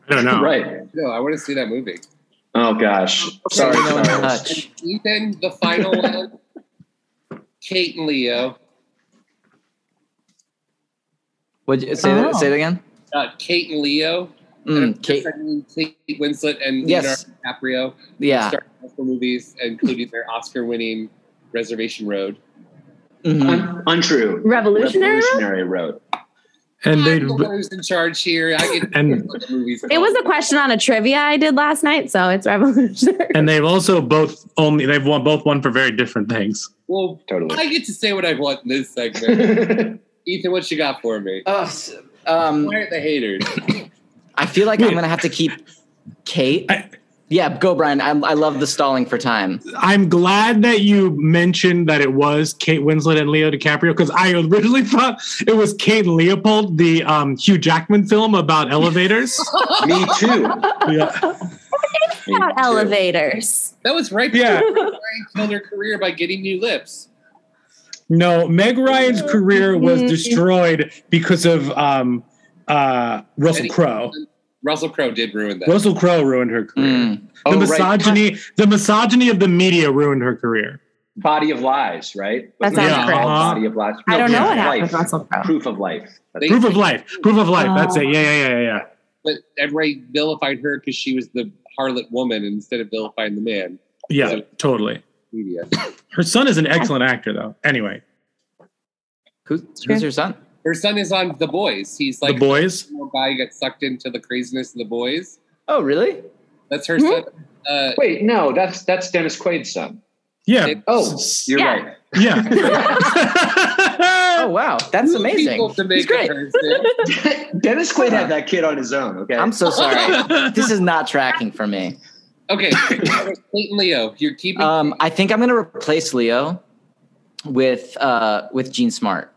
I don't know. Right. No, I want to see that movie. Oh gosh. Sorry. no sorry. touch. Ethan, the final one. Kate and Leo. Would you say that, say it again? Uh, Kate and Leo. Mm, Kate. I mean, Kate Winslet and Yes. Leonardo DiCaprio. Yeah. Star movies, including their Oscar-winning Reservation Road. Mhm. Un- untrue. Revolutionary Road? Revolutionary Road. And they I'm the one who's in charge here. I get And- the movies. It was a question on a trivia I did last night, so it's revolutionary. and they've also both only they've won both won for very different things. Well, Totally. I get to say what I want in this segment. Ethan, what you got for me? Oh, s- um, Why are the haters? I feel like I'm gonna have to keep Kate. Yeah, go Brian. I, I love the stalling for time. I'm glad that you mentioned that it was Kate Winslet and Leo DiCaprio because I originally thought it was Kate Leopold, the um, Hugh Jackman film about elevators. Me too. yeah. Me About elevators. That was right Yeah. before Ryan killed her career by getting new lips. No, Meg Ryan's career was destroyed because of um, uh, Russell Crowe. Russell Crowe did ruin that. Russell Crowe ruined her career. Mm. The Oh, right. misogyny, the misogyny of the media ruined her career. Body of lies, right? That Wasn't it sounds called correct. Body of lies. I don't Proof know of what happened life. with Russell Crowe. Proof of life. They- Proof of life. Proof of life. That's it. Yeah, yeah, yeah, yeah, yeah. But everybody vilified her because she was the harlot woman instead of vilifying the man. Yeah, So- totally. Media. Her son is an excellent actor, though. Anyway, Who's, who's your son? Her son is on The Boys. He's like The Boys. a guy who gets sucked into the craziness of The Boys. Oh, really? That's her Hmm? son. Uh, Wait, no, that's that's Dennis Quaid's son. Yeah. Oh, you're Yeah. right. Yeah. Oh, wow. That's two amazing. people to He's make a great. Dennis Quaid had that kid on his own. Okay. I'm so sorry. this is not tracking for me. Okay, Kate and Leo, you're keeping. Um, I think I'm gonna replace Leo with uh, with Jean Smart.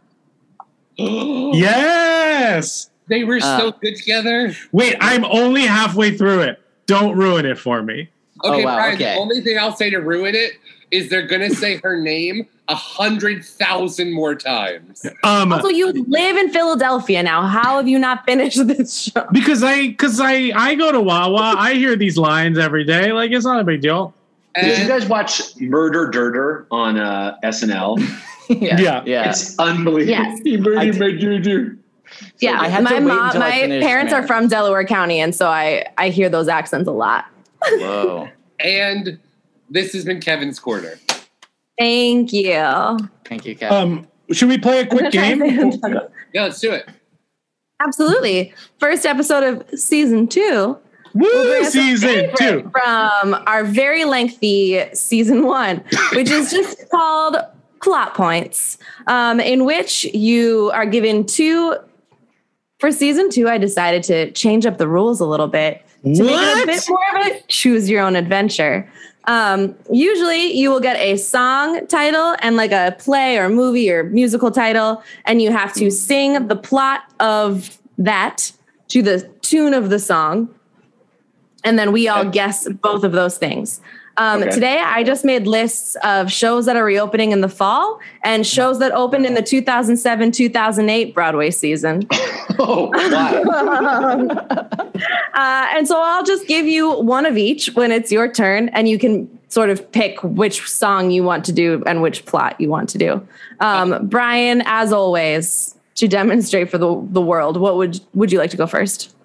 yes. they were so uh, good together. Wait, I'm only halfway through it. Don't ruin it for me. Okay, Oh, wow, Brian. okay. The only thing I'll say to ruin it is they're gonna say her name a hundred thousand more times. Um, Also, you live in Philadelphia now. How have you not finished this show? because I, because I, I go to Wawa. I hear these lines every day. Like it's not a big deal. Did you guys watch Murdur Durdur on uh, SNL? yeah, Yeah. yeah. It's unbelievable. Yes. He murdered I- my Juju. Yeah, I had my mom, my finished parents are from Delaware County, and so I I hear those accents a lot. Whoa. and this has been Kevin's quarter. Thank you. Thank you, Kevin. Um, should we play a quick game? Yeah, let's do it. Absolutely. First episode of season two. Woo! bring us Season two. From our very lengthy season one, which is just called plot points, um, in which you are given two. For season two, I decided to change up the rules a little bit to make it a bit more of a choose your own adventure. Um, usually, you will get a song title and like a play or movie or musical title, and you have to sing the plot of that to the tune of the song. And then we all guess both of those things. Um, Okay. Today, I just made lists of shows that are reopening in the fall and shows that opened in the 2007 2008 Broadway season. Oh, wow. Uh, and so I'll just give you one of each when it's your turn, and you can sort of pick which song you want to do and which plot you want to do. Um, Brian, as always, to demonstrate for the, the world, what would would you like to go first?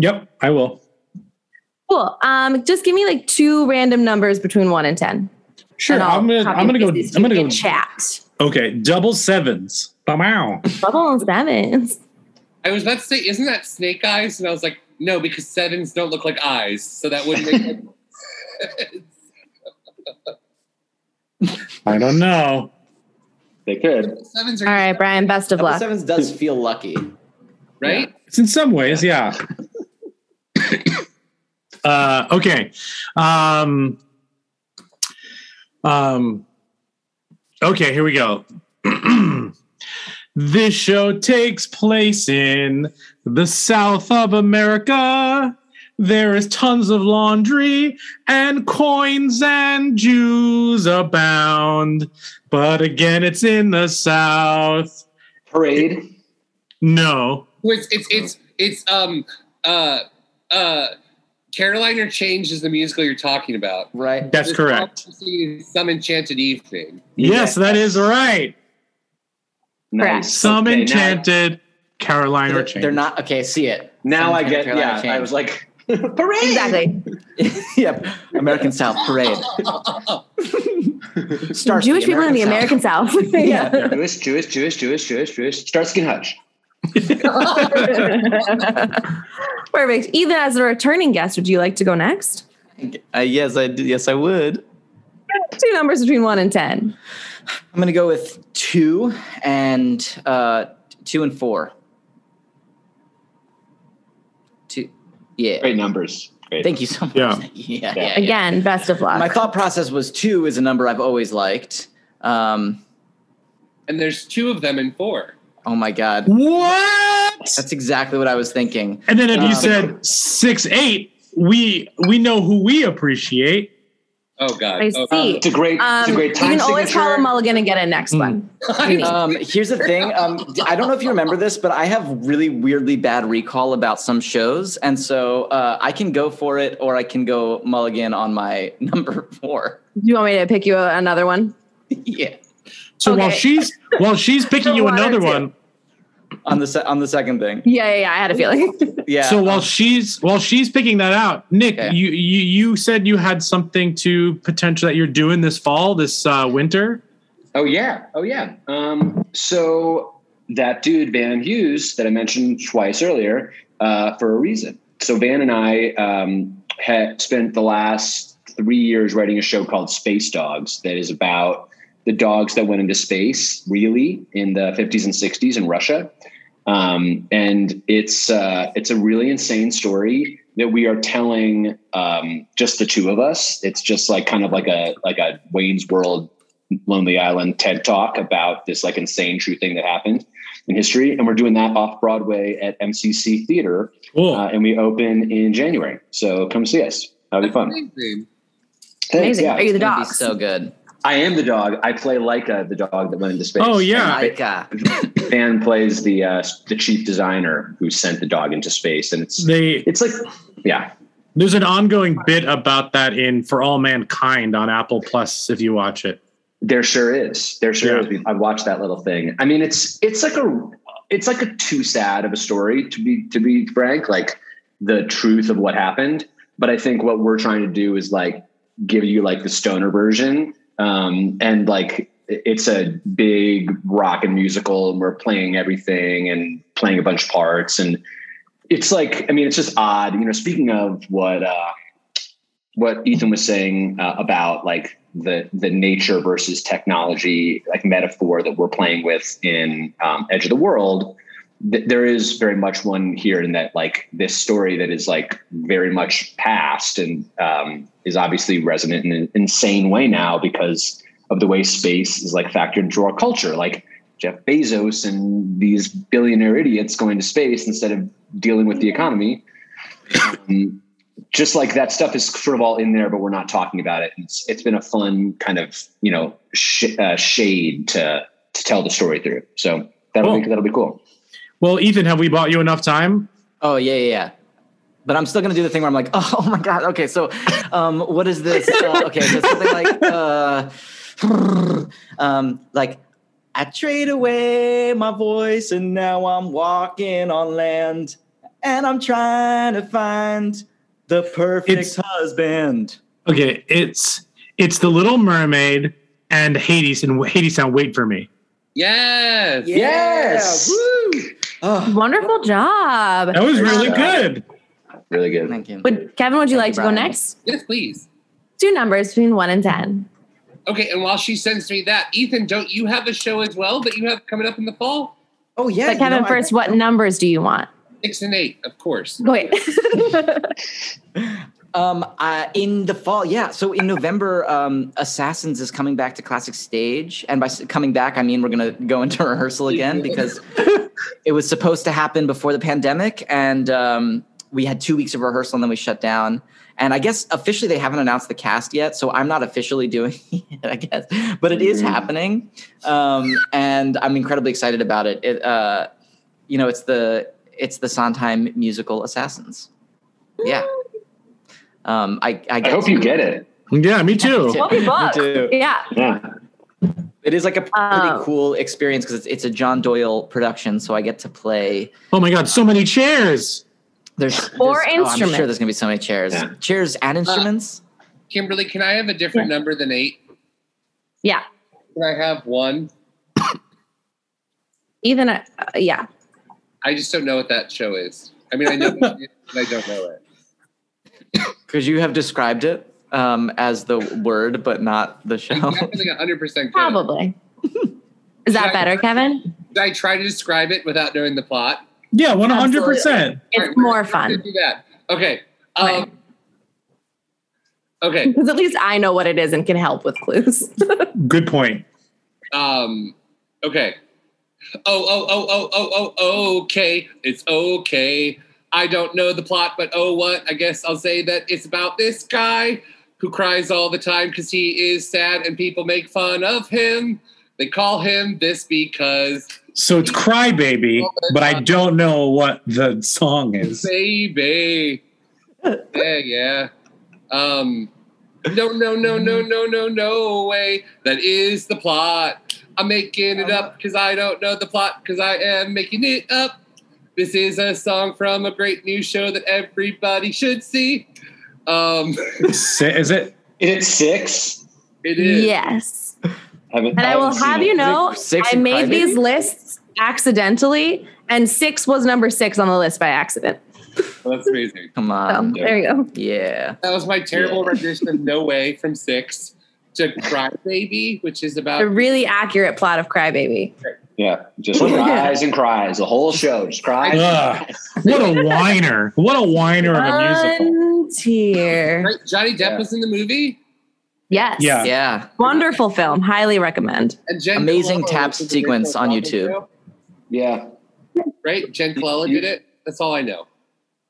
Yep, I will. Cool. Um, just give me like two random numbers between one and ten. Sure. And I'll I'm gonna. I'm gonna go. paste I'm gonna go. chat. Okay, double sevens. Wow. Double sevens. I was about to say, isn't that snake eyes? And I was like, no, because sevens don't look like eyes, so that wouldn't make sense. I don't know. They could. sevens are right, Brian. Best of Double luck. sevens does feel lucky. right. It's in some ways, yeah. uh, okay. Um, um, okay, here we go. this show takes place in the South of America. There is tons of laundry and coins and Jews abound. But again, it's in the South. Parade. No. It's it's it's it's um uh uh Caroline or Change is the musical you're talking about. Right. That's This correct. Some enchanted evening. Yes, that is right. Nice. Some Okay, enchanted Caroline or They're, change. they're not okay. See it Now Some I get. Carolina Yeah, I was like, parade. Exactly. yep, American South parade. Starsky, Jewish people in the American South. yeah. Jewish, Jewish, Jewish, Jewish, Jewish, Jewish. Starsky and Hutch. Perfect. Ethan, as a returning guest, would you like to go next? Uh, yes, I do. Yes, I would. Two numbers between one and ten. I'm gonna go with two and uh, two and four. Two. Yeah. Great numbers. Great. Thank you so much. Yeah. yeah, yeah, Again, best of luck. My thought process was two is a number I've always liked. Um, And there's two of them in four. Oh my god, What? that's exactly what I was thinking. And then if you Um, said six eight, we we know who we appreciate. Oh God. I Oh, see. It's a great. it's a Um, great you can always signature. call a mulligan and get a next one. Um, here's the thing. Um, I don't know if you remember this, but I have really weirdly bad recall about some shows, and so uh, I can go for it, or I can go mulligan on my number four. Do you want me to pick you a- another one? yeah, So while she's while she's picking you another one, on the se- on the second thing. Yeah, yeah, yeah. I had a feeling. Yeah. so while she's while she's picking that out, Nick, Okay. you, you you said you had something to potential that you're doing this fall, this uh, winter. Oh yeah, oh yeah. Um, so that dude Van Hughes that I mentioned twice earlier uh, for a reason. So Van and I um, had spent the last three years writing a show called Space Dogs that is about the dogs that went into space really in the 50s and 60s in Russia. Um, and it's uh, it's a really insane story that we are telling um, just the two of us. It's just like kind of like a like a Wayne's World Lonely Island TED Talk about this like insane true thing that happened in history, and we're doing that off Broadway at MCC Theater, Cool. uh, and we open in January. So come see us. That'll be fun. Amazing. Thanks, Amazing. yeah. Are you the It'd dogs? so good. I am the dog. I play Laika, the dog that went into space. Oh yeah. Micah. Van plays the uh, the chief designer who sent the dog into space, and it's They it's like yeah, there's an ongoing bit about that in For All Mankind on Apple Plus if you watch it. There sure is. There sure Yeah. is. I've watched that little thing. I mean, it's it's like a it's like a too sad of a story to be to be frank. Like the truth of what happened. But I think what we're trying to do is like give you like the stoner version, um, and like it's a big rock and musical, and we're playing everything and playing a bunch of parts, and it's like I mean, it's just odd. You know, speaking of what. uh what Ethan was saying uh, about like the the nature versus technology like metaphor that we're playing with in um, Edge of the World. Th- there is very much one here in that like this story that is like very much past and um, is obviously resonant in an insane way now because of the way space is like factored into our culture. Like Jeff Bezos and these billionaire idiots going to space instead of dealing with the economy. Um, just like that stuff is sort of all in there, but we're not talking about it. It's it's been a fun kind of you know sh- uh, shade to to tell the story through. So that'll be that'll be cool. Well, Ethan, have we bought you enough time? Oh yeah, yeah, yeah. But I'm still gonna do the thing where I'm like, oh, oh my god. Okay, so um, what is this? Uh, okay, so something like, uh, um, like I trade away my voice and now I'm walking on land and I'm trying to find the perfect It's- husband. Okay, it's it's the Little Mermaid and Hades and Hadestown wait for me. Yes. Yes. Woo! Oh, Wonderful job. That was really good. Really good. thank you. Would Kevin, would you like you, to go Brian. next? Yes, please. Two numbers between one and ten. Okay, and while she sends me that, Ethan, don't you have a show as well that you have coming up in the fall? Oh yeah, But you Kevin, know, I- first, what numbers do you want? Six and eight, of course. Wait. Um, uh, in the fall, yeah. So in November, um, Assassins is coming back to classic stage, and by coming back, I mean we're gonna go into rehearsal again because it was supposed to happen before the pandemic, and um, we had two weeks of rehearsal, and then we shut down. And I guess officially they haven't announced the cast yet, so I'm not officially doing it, I guess, but it is happening, um, and I'm incredibly excited about it. It, uh, you know, it's the it's the Sondheim musical Assassins. Yeah. Um, I I, I hope you get it. Yeah, me too. Well, you book. too. Yeah. Yeah. It is like a pretty Um, cool experience because it's, it's a John Doyle production, so I get to play. Oh my god, so many chairs. There's Four there's- oh, I'm sure instruments. there's gonna be so many chairs, Yeah. chairs and instruments. Kimberly, can I have a different number than eight? Yeah. Can I have one? Even uh, yeah. I just don't know what that show is. I mean, I know what but I don't know it. Because you have described it um, as the word, but not the show. Definitely 100% Probably. Is that better, Kevin? Did I try to describe it without knowing the plot? Yeah, one hundred percent. It's more fun do that. Okay. Um, okay. because at least I know what it is and can help with clues. Good point. Um, okay. Oh, oh, oh, oh, oh, oh, okay. It's okay. I don't know the plot, but oh, what? I guess I'll say that it's about this guy who cries all the time because he is sad and people make fun of him. They call him this because So it's Crybaby, but I don't know what the song is. baby. yeah, yeah. Um, no, no, no, no, no, no, no way. That is the plot. I'm making it up because I don't know the plot because I am making it up. This is a song from a great new show that everybody should see. Um, Si- Is it? Is it six? it is. yes. Haven't- And I will haven't seen have it. you know, Six I made Crybaby? these lists accidentally, and six was number six on the list by accident. That's amazing. Come So on. there you go. Yeah. That was my terrible rendition of No Way from Six to Cry Baby, which is about A really accurate plot of Crybaby. Yeah, just cries and cries. The whole show just cries. Ugh. What a whiner! What a whiner of a musical. One tier. Right, Johnny Depp Yeah. was in the movie. Yes. Yeah. Yeah. Wonderful film. Highly recommend. And Jenn Amazing Colella tap was in the sequence on YouTube. show, Yeah. Right? Jenn Colella did it. That's all I know.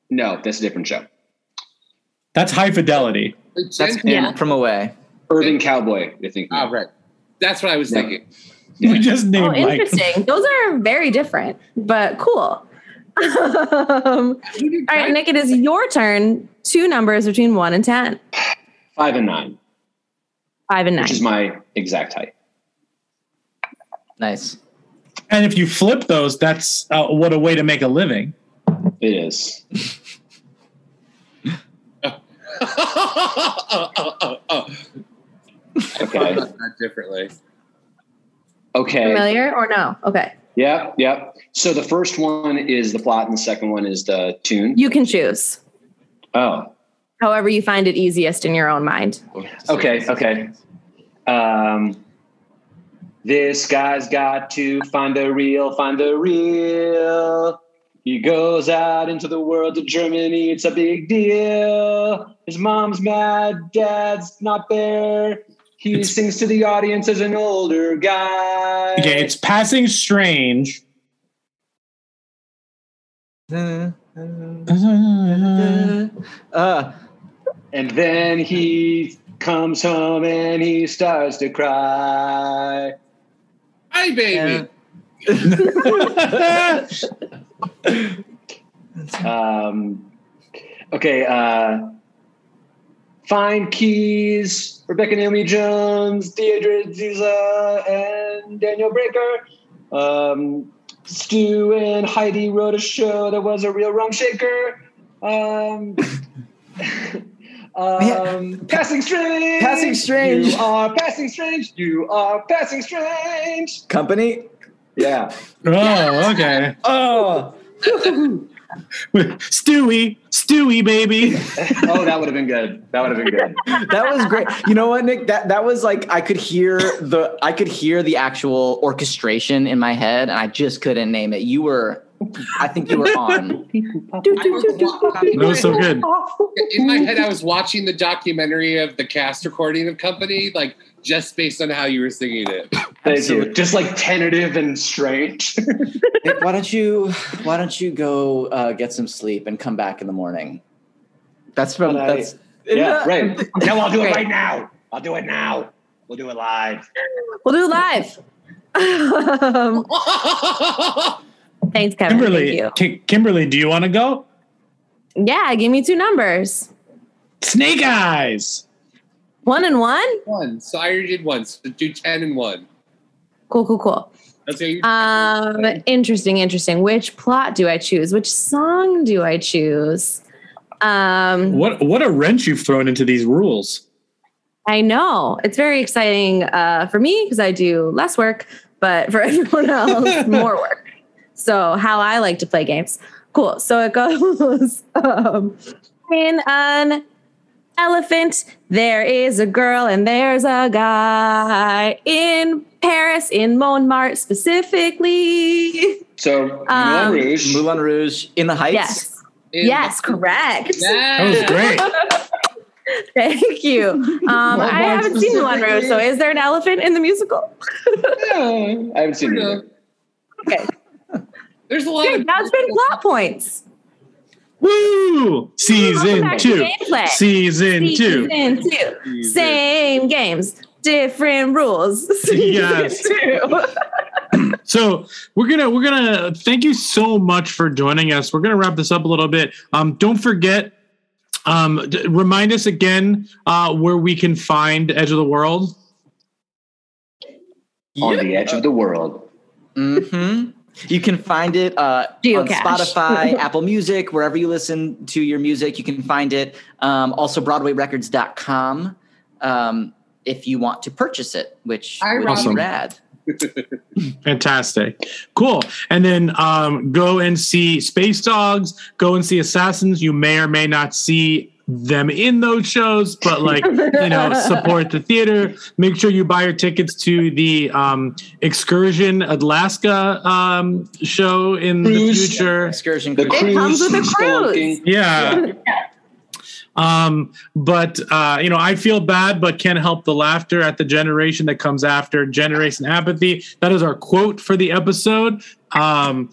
No, that's a different show. That's high fidelity. Like, That's Jenn, Yeah. from away. Urban Cowboy, I think. Oh, right. That's what I was Yeah. thinking. We just Oh, named like interesting. Those are very different, but cool. um, all right, Nick, it is your turn. Two numbers between one and 10. Five and nine, Five and nine. which is my exact height. Nice. And if you flip those, that's uh, what a way to make a living. It is. Okay. I thought that differently. Okay. Familiar or no? Okay. Yep. Yep. So the first one is the plot, and the second one is the tune. You can choose Oh. however you find it easiest in your own mind. Okay. Okay. Um, this guy's got to find the real, find the real. He goes out into the world to Germany. It's a big deal. His mom's mad, dad's not there. He It's- sings to the audience as an older guy. Okay, it's passing strange. Uh, And then he comes home and he starts to cry. Hi, baby. Um, okay. Uh, Find Keys, Rebecca Naomi Jones, de'Adre Aziza, and Daniel Breaker. Um, Stew and Heidi wrote a show that was a real rum shaker. Um, um, passing strange. Passing Strange. You are passing strange. You are passing strange. company. Yeah. Oh, okay. Oh. Stewie, Stewie, baby. Oh, that would have been good. That would have been good. that was great. You know what, Nick? That that was like I could hear the I could hear the actual orchestration in my head, and I just couldn't name it. You were, I think you were on. That was so good. In my head, I was watching the documentary of the cast recording of Company, like just based on how you were singing it. Thank you. Just like tentative and strange. Nick, why don't you Why don't you go uh, get some sleep and come back in the morning? That's from But I- that's yeah, right. No, I'll do it right now. I'll do it now. We'll do it live. We'll do it live. um, Thanks, Kevin. Kimberly, Thank you. Ki- Kimberly, do you want to go? Yeah, give me two numbers. Snake Eyes. One and one? One. So I already did one. So do 10 and one. Cool, cool, cool. That's how you Um, interesting, interesting. Which plot do I choose? Which song do I choose? Um, What what a wrench you've thrown into these rules. I know it's very exciting uh, for me because I do less work, but for everyone else, more work. So, how I like to play games. Cool. So it goes um, in an elephant. There is a girl and there's a guy in Paris, in Montmartre specifically. So Moulin Um, Rouge. Moulin Rouge in the Heights. Yes. Yes, correct. That was great. Thank you. Um, I haven't seen Moulin Rouge, so is there an elephant in the musical? I haven't seen it. either. Okay. There's a lot Great. of Now it's been plot points. Woo! Season back to two. gameplay. Season two. Season two. Same games, different rules. Yes. So we're gonna we're gonna thank you so much for joining us. We're gonna wrap this up a little bit. Um, don't forget, um, d- remind us again uh, where we can find Edge of the World. On the edge of the world. Mm-hmm. You can find it uh, on Spotify, Apple Music, wherever you listen to your music, you can find it. Um, also, BroadwayRecords.com um, if you want to purchase it, which I would Awesome. be rad. Fantastic, cool. And then um, go and see Space Dogs. Go and see Assassins. You may or may not see them in those shows, but like you know, support the theater. Make sure you buy your tickets to the um, Excursion Alaska um, show in Cruise. the future. Excursion. Cruise. cruise. comes with a cruise. spelunking. Yeah. Um, but uh, you know, I feel bad, but can't help the laughter at the generation that comes after generation apathy. That is our quote for the episode. Um,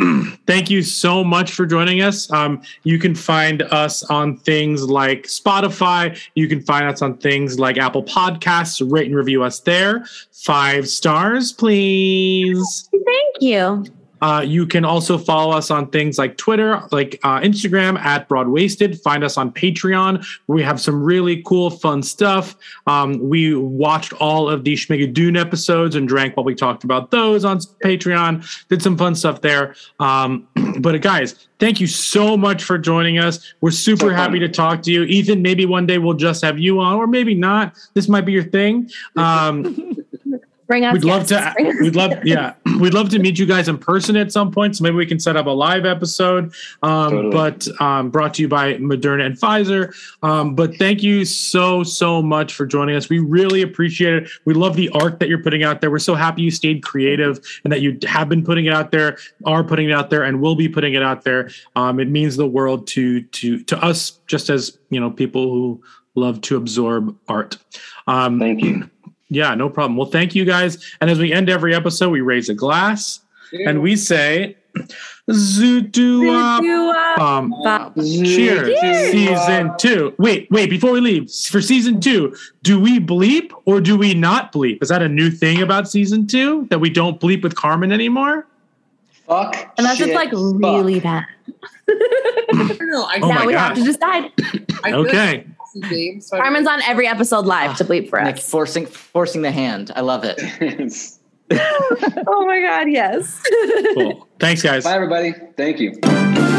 thank you so much for joining us. Um, you can find us on things like Spotify. You can find us on things like Apple Podcasts. Rate and review us there. Five stars, please. Thank you. Uh, you can also follow us on things like Twitter, like uh, Instagram at Broadwaysted. Find us on Patreon. where We have some really cool, fun stuff. Um, we watched all of the Schmigadoon episodes and drank while we talked about those on Patreon. Did some fun stuff there. Um, but guys, thank you so much for joining us. We're super So happy to talk to you, Ethan. Maybe one day we'll just have you on, or maybe not. This might be your thing. Um, Bring us We'd love to. us We'd love, yeah, we'd love to meet you guys in person at some point. So maybe we can set up a live episode. Um, Totally. But um, brought to you by Moderna and Pfizer. Um, but thank you so so much for joining us. We really appreciate it. We love the art that you're putting out there. We're so happy you stayed creative and that you have been putting it out there, are putting it out there, and will be putting it out there. Um, it means the world to to to us, just as you know, people who love to absorb art. Um, Thank you. Yeah, no problem. Well, thank you guys. And as we end every episode, we raise a glass and we say, Zoodoo um, Cheers. To season two. Wait, wait, before we leave, for season two, do we bleep or do we not bleep? Is that a new thing about season two that we don't bleep with Carmen anymore? Fuck. Unless shit, it's like fuck. really bad. I don't know. I Oh now my we have to decide. I feel Okay. It's a so Carmen's on every episode live to bleep for Nick, us. forcing forcing the hand. I love it. oh my god, yes. Cool. Thanks, guys. Bye, everybody. Thank you.